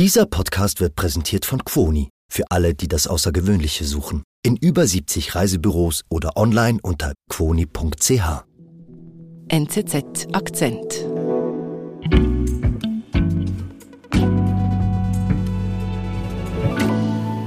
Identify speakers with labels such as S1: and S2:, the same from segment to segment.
S1: Dieser Podcast wird präsentiert von Quoni für alle, die das Außergewöhnliche suchen. In über 70 Reisebüros oder online unter quoni.ch.
S2: NZZ Akzent.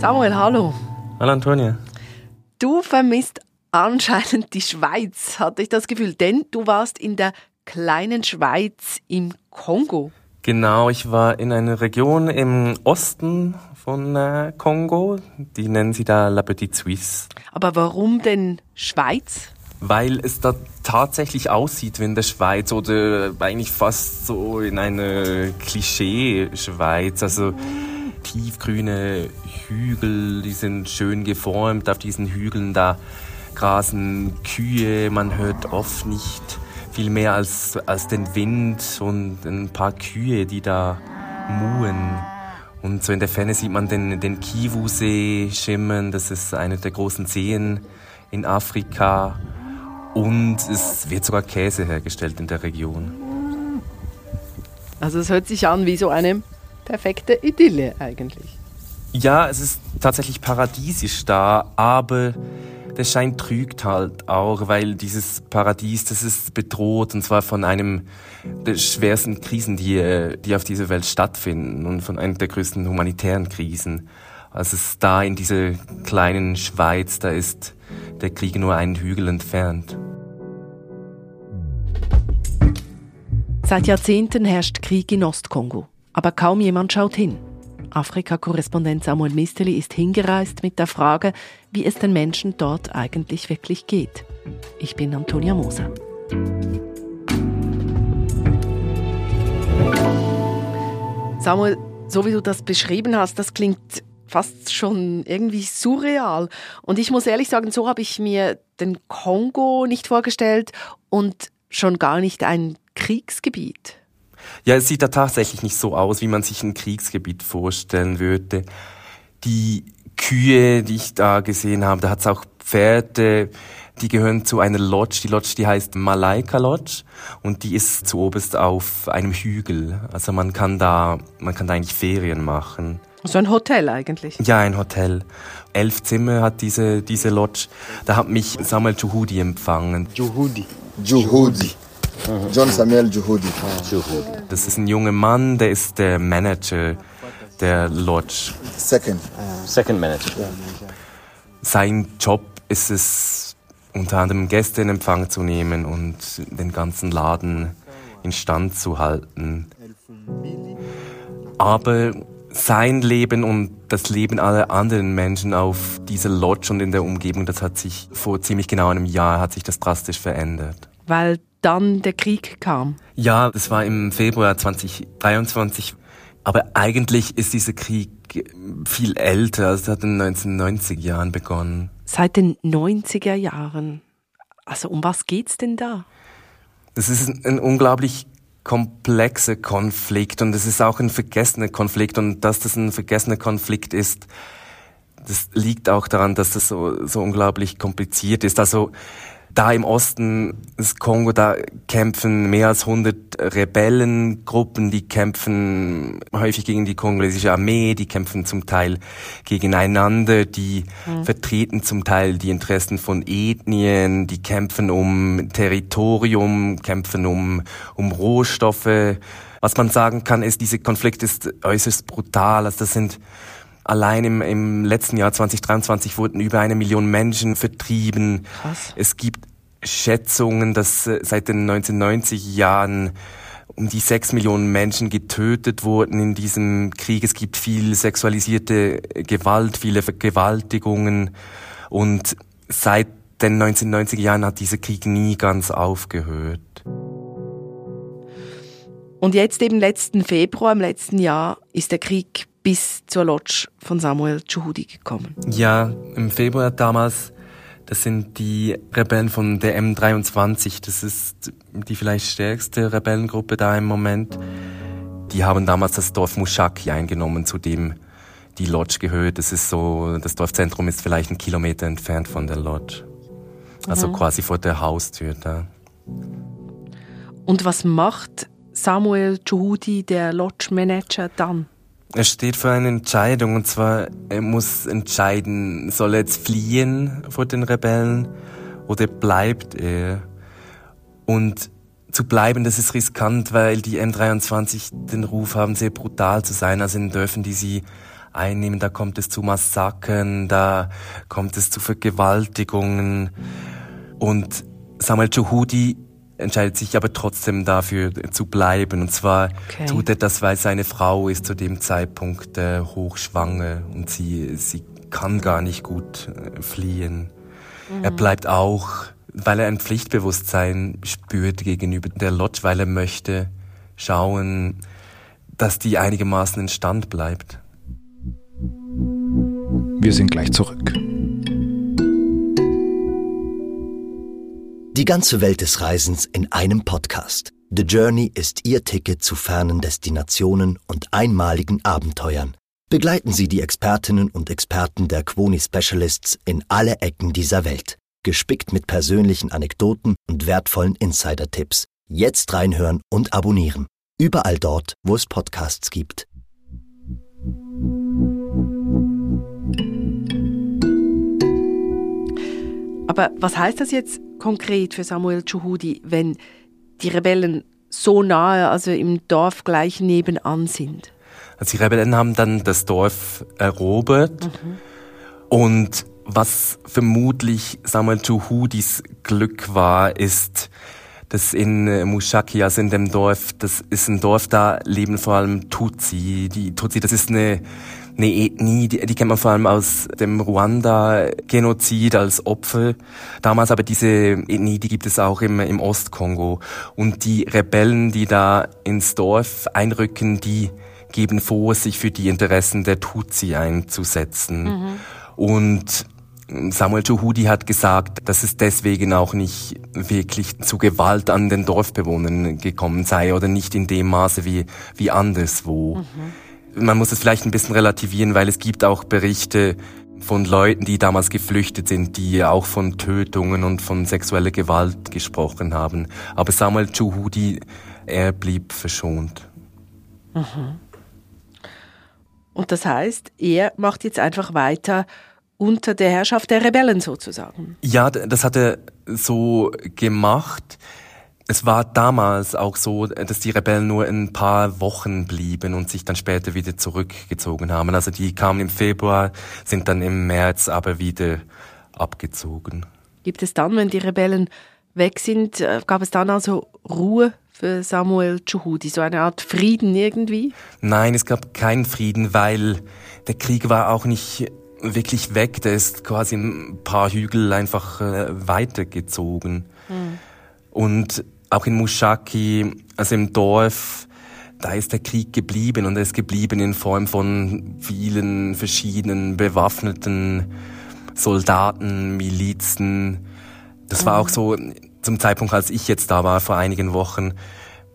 S2: Samuel, hallo.
S3: Hallo Antonia.
S2: Du vermisst anscheinend die Schweiz, hatte ich das Gefühl, denn du warst in der kleinen Schweiz im Kongo.
S3: Genau, ich war in einer Region im Osten von äh, Kongo, die nennen sie da La Petite Suisse.
S2: Aber warum denn Schweiz?
S3: Weil es da tatsächlich aussieht wie in der Schweiz oder eigentlich fast so in einer Klischee-Schweiz. Also tiefgrüne Hügel, die sind schön geformt. Auf diesen Hügeln da grasen Kühe, man hört oft nicht viel mehr als, als den Wind und ein paar Kühe, die da muhen. Und so in der Ferne sieht man den, den Kivu-See schimmern, das ist einer der großen Seen in Afrika. Und es wird sogar Käse hergestellt in der Region.
S2: Also es hört sich an wie so eine perfekte Idylle eigentlich.
S3: Ja, es ist tatsächlich paradiesisch da, aber das Schein trügt halt auch, weil dieses Paradies, das ist bedroht und zwar von einem der schwersten Krisen, die, äh, die auf dieser Welt stattfinden und von einer der größten humanitären Krisen. Also es ist da in dieser kleinen Schweiz, da ist der Krieg nur einen Hügel entfernt.
S2: Seit Jahrzehnten herrscht Krieg in Ostkongo, aber kaum jemand schaut hin. Afrika-Korrespondent Samuel Misteli ist hingereist mit der Frage, wie es den Menschen dort eigentlich wirklich geht. Ich bin Antonia Moser. Samuel, so wie du das beschrieben hast, das klingt fast schon irgendwie surreal. Und ich muss ehrlich sagen, so habe ich mir den Kongo nicht vorgestellt und schon gar nicht ein Kriegsgebiet.
S3: Ja, es sieht da tatsächlich nicht so aus, wie man sich ein Kriegsgebiet vorstellen würde. Die Kühe, die ich da gesehen habe, da hat es auch Pferde, die gehören zu einer Lodge. Die Lodge, die heißt Malaika Lodge und die ist zu oberst auf einem Hügel. Also man kann da, man kann da eigentlich Ferien machen.
S2: So ein Hotel eigentlich?
S3: Ja, ein Hotel. Elf Zimmer hat diese, diese Lodge. Da hat mich Samuel Juhudi empfangen.
S4: Juhudi. Juhudi. John Samuel Juhudi.
S3: Das ist ein junger Mann, der ist der Manager der Lodge.
S4: Second.
S5: Second Manager.
S3: Sein Job ist es, unter anderem Gäste in Empfang zu nehmen und den ganzen Laden instand zu halten. Aber sein Leben und das Leben aller anderen Menschen auf dieser Lodge und in der Umgebung, das hat sich vor ziemlich genau einem Jahr hat sich das drastisch verändert.
S2: Weil dann der Krieg kam?
S3: Ja, das war im Februar 2023. Aber eigentlich ist dieser Krieg viel älter. Also es hat in den 1990er Jahren begonnen.
S2: Seit den 90er Jahren. Also um was geht's denn da?
S3: Es ist ein unglaublich komplexer Konflikt und es ist auch ein vergessener Konflikt und dass das ein vergessener Konflikt ist, das liegt auch daran, dass das so, so unglaublich kompliziert ist. Also da im Osten des Kongo, da kämpfen mehr als 100 Rebellengruppen, die kämpfen häufig gegen die kongolesische Armee, die kämpfen zum Teil gegeneinander, die mhm. vertreten zum Teil die Interessen von Ethnien, die kämpfen um Territorium, kämpfen um, um Rohstoffe. Was man sagen kann, ist, dieser Konflikt ist äußerst brutal. Also das sind Allein im, im letzten Jahr 2023 wurden über eine Million Menschen vertrieben.
S2: Krass.
S3: Es gibt Schätzungen, dass äh, seit den 1990 Jahren um die sechs Millionen Menschen getötet wurden in diesem Krieg. Es gibt viel sexualisierte Gewalt, viele Vergewaltigungen und seit den 1990er Jahren hat dieser Krieg nie ganz aufgehört.
S2: Und jetzt eben letzten Februar im letzten Jahr ist der Krieg bis zur Lodge von Samuel Juhudi gekommen.
S3: Ja, im Februar damals, das sind die Rebellen von der M23, das ist die vielleicht stärkste Rebellengruppe da im Moment. Die haben damals das Dorf Mushaki eingenommen, zu dem die Lodge gehört. Das ist so, das Dorfzentrum ist vielleicht einen Kilometer entfernt von der Lodge. Also mhm. quasi vor der Haustür da.
S2: Und was macht Samuel Juhudi, der Lodge Manager, dann?
S3: Er steht für eine Entscheidung und zwar, er muss entscheiden, soll er jetzt fliehen vor den Rebellen oder bleibt er? Und zu bleiben, das ist riskant, weil die M23 den Ruf haben, sehr brutal zu sein. Also in Dörfern, die sie einnehmen, da kommt es zu Massakern, da kommt es zu Vergewaltigungen. Und Samuel Juhudi entscheidet sich aber trotzdem dafür zu bleiben. Und zwar okay. tut er das, weil seine Frau ist zu dem Zeitpunkt äh, hochschwanger und sie, sie kann gar nicht gut äh, fliehen. Mhm. Er bleibt auch, weil er ein Pflichtbewusstsein spürt gegenüber der Lodge, weil er möchte schauen, dass die einigermaßen in Stand bleibt.
S5: Wir sind gleich zurück.
S1: Die ganze Welt des Reisens in einem Podcast. The Journey ist Ihr Ticket zu fernen Destinationen und einmaligen Abenteuern. Begleiten Sie die Expertinnen und Experten der Quoni Specialists in alle Ecken dieser Welt. Gespickt mit persönlichen Anekdoten und wertvollen Insider-Tipps. Jetzt reinhören und abonnieren. Überall dort, wo es Podcasts gibt.
S2: Aber was heißt das jetzt konkret für Samuel Chuhudi, wenn die Rebellen so nahe, also im Dorf gleich nebenan sind?
S3: Also die Rebellen haben dann das Dorf erobert mhm. und was vermutlich Samuel Chuhudis Glück war, ist, dass in Mushaki, also in dem Dorf, das ist ein Dorf, da leben vor allem Tutsi. Die Tutsi, das ist eine eine Ethnie, die, die kennt man vor allem aus dem Ruanda-Genozid als Opfer. Damals aber diese Ethnie, die gibt es auch im, im Ostkongo. Und die Rebellen, die da ins Dorf einrücken, die geben vor, sich für die Interessen der Tutsi einzusetzen. Mhm. Und Samuel Juhudi hat gesagt, dass es deswegen auch nicht wirklich zu Gewalt an den Dorfbewohnern gekommen sei oder nicht in dem Maße wie, wie anderswo. Mhm man muss es vielleicht ein bisschen relativieren, weil es gibt auch Berichte von Leuten, die damals geflüchtet sind, die auch von Tötungen und von sexueller Gewalt gesprochen haben. Aber Samuel Chuhudi, er blieb verschont.
S2: Mhm. Und das heißt, er macht jetzt einfach weiter unter der Herrschaft der Rebellen sozusagen.
S3: Ja, das hat er so gemacht. Es war damals auch so, dass die Rebellen nur ein paar Wochen blieben und sich dann später wieder zurückgezogen haben. Also die kamen im Februar, sind dann im März aber wieder abgezogen.
S2: Gibt es dann, wenn die Rebellen weg sind, äh, gab es dann also Ruhe für Samuel Chuhudi, so eine Art Frieden irgendwie?
S3: Nein, es gab keinen Frieden, weil der Krieg war auch nicht wirklich weg. Der ist quasi ein paar Hügel einfach äh, weitergezogen. Hm. Und auch in Mushaki, also im Dorf, da ist der Krieg geblieben und er ist geblieben in Form von vielen verschiedenen bewaffneten Soldaten, Milizen. Das war auch so zum Zeitpunkt, als ich jetzt da war, vor einigen Wochen.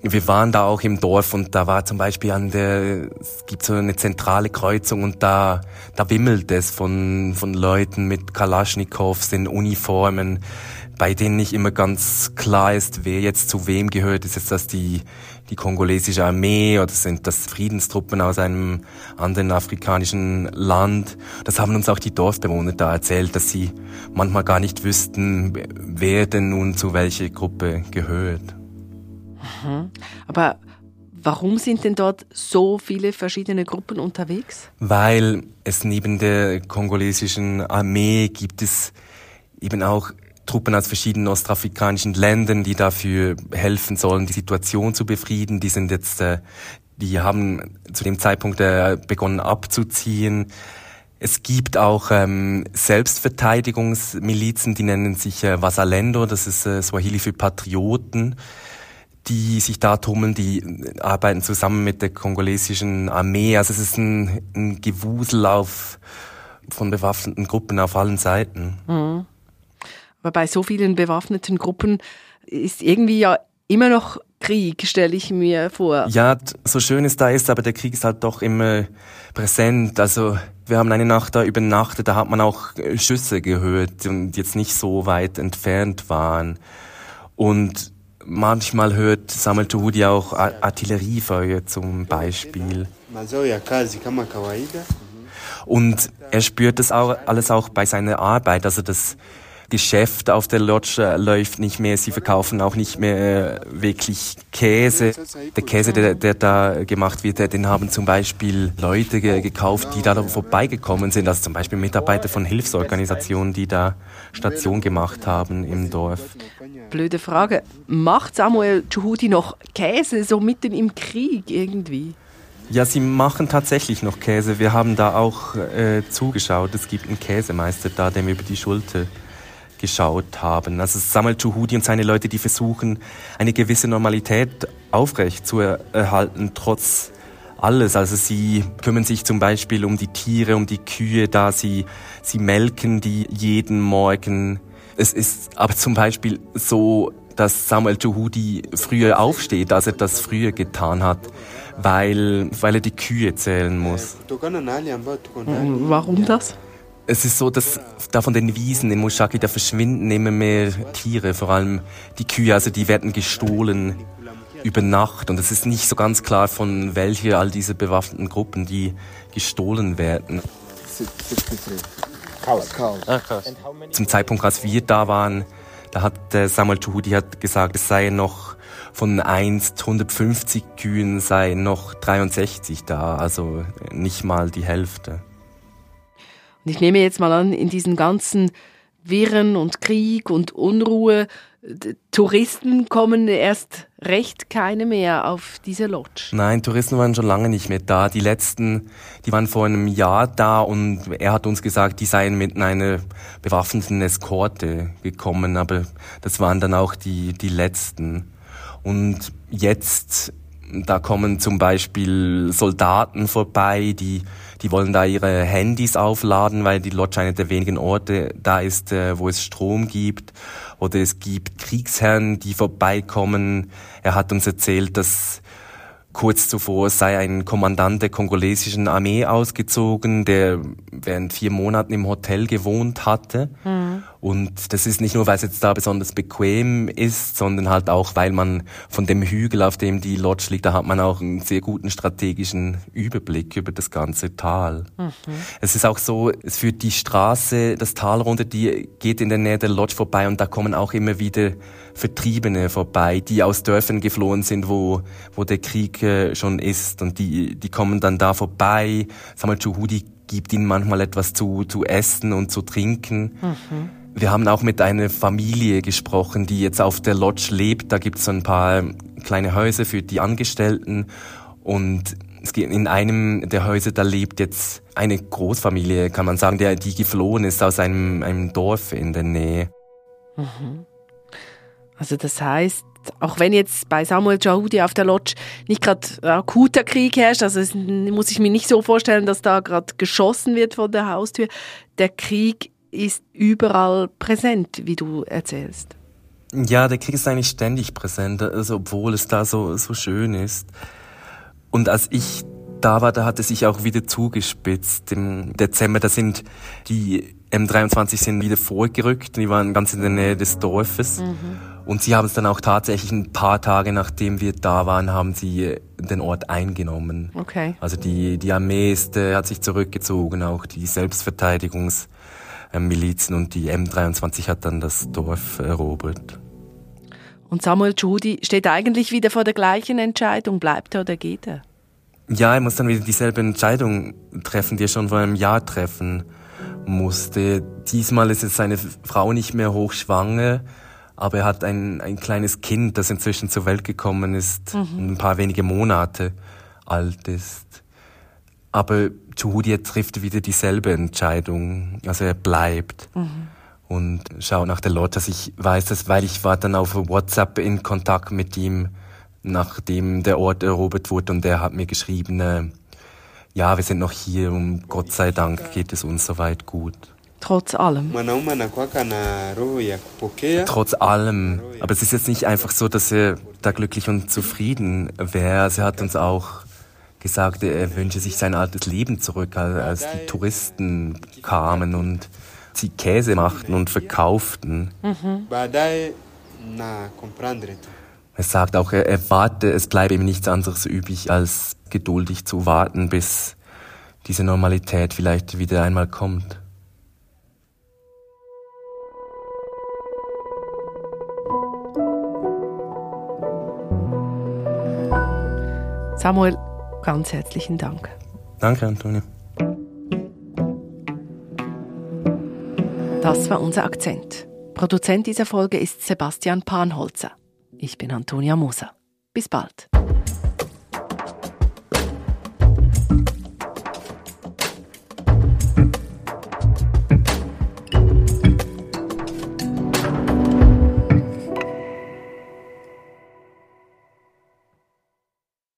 S3: Wir waren da auch im Dorf und da war zum Beispiel an der, es gibt so eine zentrale Kreuzung und da, da wimmelt es von, von Leuten mit Kalaschnikows in Uniformen bei denen nicht immer ganz klar ist, wer jetzt zu wem gehört. Ist jetzt das die, die kongolesische Armee oder sind das Friedenstruppen aus einem anderen afrikanischen Land? Das haben uns auch die Dorfbewohner da erzählt, dass sie manchmal gar nicht wüssten, wer denn nun zu welcher Gruppe gehört.
S2: Mhm. Aber Warum sind denn dort so viele verschiedene Gruppen unterwegs?
S3: Weil es neben der kongolesischen Armee gibt es eben auch Truppen aus verschiedenen ostafrikanischen Ländern, die dafür helfen sollen, die Situation zu befrieden. Die sind jetzt, äh, die haben zu dem Zeitpunkt äh, begonnen abzuziehen. Es gibt auch ähm, Selbstverteidigungsmilizen, die nennen sich äh, Wasalendo, das ist äh, Swahili für Patrioten, die sich da tummeln, die arbeiten zusammen mit der kongolesischen Armee. Also es ist ein, ein Gewusel auf, von bewaffneten Gruppen auf allen Seiten.
S2: Mhm. Aber bei so vielen bewaffneten Gruppen ist irgendwie ja immer noch Krieg, stelle ich mir vor.
S3: Ja, so schön es da ist, aber der Krieg ist halt doch immer präsent. Also wir haben eine Nacht da übernachtet, da hat man auch äh, Schüsse gehört und jetzt nicht so weit entfernt waren. Und manchmal hört Samuel Tuhudi auch Artilleriefeuer zum Beispiel. Und er spürt das auch, alles auch bei seiner Arbeit. Also das Geschäft auf der Lodge äh, läuft nicht mehr. Sie verkaufen auch nicht mehr äh, wirklich Käse. Der Käse, der, der da gemacht wird, den haben zum Beispiel Leute gekauft, die da vorbeigekommen sind. Also zum Beispiel Mitarbeiter von Hilfsorganisationen, die da Station gemacht haben im Dorf.
S2: Blöde Frage. Macht Samuel Juhudi noch Käse so mitten im Krieg irgendwie?
S3: Ja, sie machen tatsächlich noch Käse. Wir haben da auch äh, zugeschaut. Es gibt einen Käsemeister da, der mir über die Schulter geschaut haben. Also Samuel Juhudi und seine Leute, die versuchen, eine gewisse Normalität aufrecht zu erhalten, trotz alles. Also sie kümmern sich zum Beispiel um die Tiere, um die Kühe, da sie, sie melken die jeden Morgen. Es ist aber zum Beispiel so, dass Samuel Juhudi früher aufsteht, als er das früher getan hat, weil, weil er die Kühe zählen muss.
S2: Warum das?
S3: Es ist so, dass da von den Wiesen in Mushaki, da verschwinden immer mehr Tiere, vor allem die Kühe, also die werden gestohlen über Nacht und es ist nicht so ganz klar, von welcher all diese bewaffneten Gruppen die gestohlen werden. Zum Zeitpunkt, als wir da waren, da hat Samuel Chuhudi hat gesagt, es seien noch von einst 150 Kühen seien noch 63 da, also nicht mal die Hälfte.
S2: Und ich nehme jetzt mal an, in diesen ganzen Wirren und Krieg und Unruhe, Touristen kommen erst recht keine mehr auf diese Lodge.
S3: Nein, Touristen waren schon lange nicht mehr da. Die letzten, die waren vor einem Jahr da und er hat uns gesagt, die seien mit einer bewaffneten Eskorte gekommen, aber das waren dann auch die, die letzten. Und jetzt da kommen zum Beispiel Soldaten vorbei, die, die wollen da ihre Handys aufladen, weil die Lodge einer der wenigen Orte da ist, äh, wo es Strom gibt. Oder es gibt Kriegsherren, die vorbeikommen. Er hat uns erzählt, dass Kurz zuvor sei ein Kommandant der kongolesischen Armee ausgezogen, der während vier Monaten im Hotel gewohnt hatte. Mhm. Und das ist nicht nur, weil es jetzt da besonders bequem ist, sondern halt auch, weil man von dem Hügel, auf dem die Lodge liegt, da hat man auch einen sehr guten strategischen Überblick über das ganze Tal. Mhm. Es ist auch so, es führt die Straße, das Tal runter, die geht in der Nähe der Lodge vorbei und da kommen auch immer wieder Vertriebene vorbei, die aus Dörfern geflohen sind, wo, wo der Krieg äh, schon ist und die, die kommen dann da vorbei. Samuel Chuhudi gibt ihnen manchmal etwas zu, zu essen und zu trinken. Mhm. Wir haben auch mit einer Familie gesprochen, die jetzt auf der Lodge lebt. Da gibt es so ein paar kleine Häuser für die Angestellten und es geht in einem der Häuser, da lebt jetzt eine Großfamilie, kann man sagen, der, die geflohen ist aus einem, einem Dorf in der Nähe.
S2: Mhm. Also das heißt, auch wenn jetzt bei Samuel Jaudi auf der Lodge nicht gerade akuter Krieg herrscht, also es muss ich mir nicht so vorstellen, dass da gerade geschossen wird vor der Haustür, der Krieg ist überall präsent, wie du erzählst.
S3: Ja, der Krieg ist eigentlich ständig präsent, also obwohl es da so, so schön ist. Und als ich da war, da hat es sich auch wieder zugespitzt. Im Dezember, da sind die M23 sind wieder vorgerückt, die waren ganz in der Nähe des Dorfes. Mhm. Und sie haben es dann auch tatsächlich ein paar Tage nachdem wir da waren, haben sie den Ort eingenommen.
S2: Okay.
S3: Also die, die Armee ist, äh, hat sich zurückgezogen, auch die Selbstverteidigungsmilizen und die M23 hat dann das Dorf erobert.
S2: Und Samuel Judy steht eigentlich wieder vor der gleichen Entscheidung, bleibt er oder geht er?
S3: Ja, er muss dann wieder dieselbe Entscheidung treffen, die er schon vor einem Jahr treffen musste. Diesmal ist es seine Frau nicht mehr hochschwanger aber er hat ein, ein kleines Kind, das inzwischen zur Welt gekommen ist, mhm. ein paar wenige Monate alt ist. Aber Juhudi trifft wieder dieselbe Entscheidung, also er bleibt. Mhm. Und schaut nach der Lotus. Ich weiß das, weil ich war dann auf WhatsApp in Kontakt mit ihm, nachdem der Ort erobert wurde und er hat mir geschrieben, äh, ja, wir sind noch hier und Gott sei Dank geht es uns soweit gut.
S2: Trotz allem.
S3: Trotz allem. Aber es ist jetzt nicht einfach so, dass er da glücklich und zufrieden wäre. Sie hat uns auch gesagt, er wünsche sich sein altes Leben zurück, als die Touristen kamen und sie Käse machten und verkauften. Mhm. Er sagt auch, er, er warte, es bleibe ihm nichts anderes übrig, als geduldig zu warten, bis diese Normalität vielleicht wieder einmal kommt.
S2: Samuel, ganz herzlichen Dank.
S3: Danke, Antonio.
S2: Das war unser Akzent. Produzent dieser Folge ist Sebastian Panholzer. Ich bin Antonia Moser. Bis bald.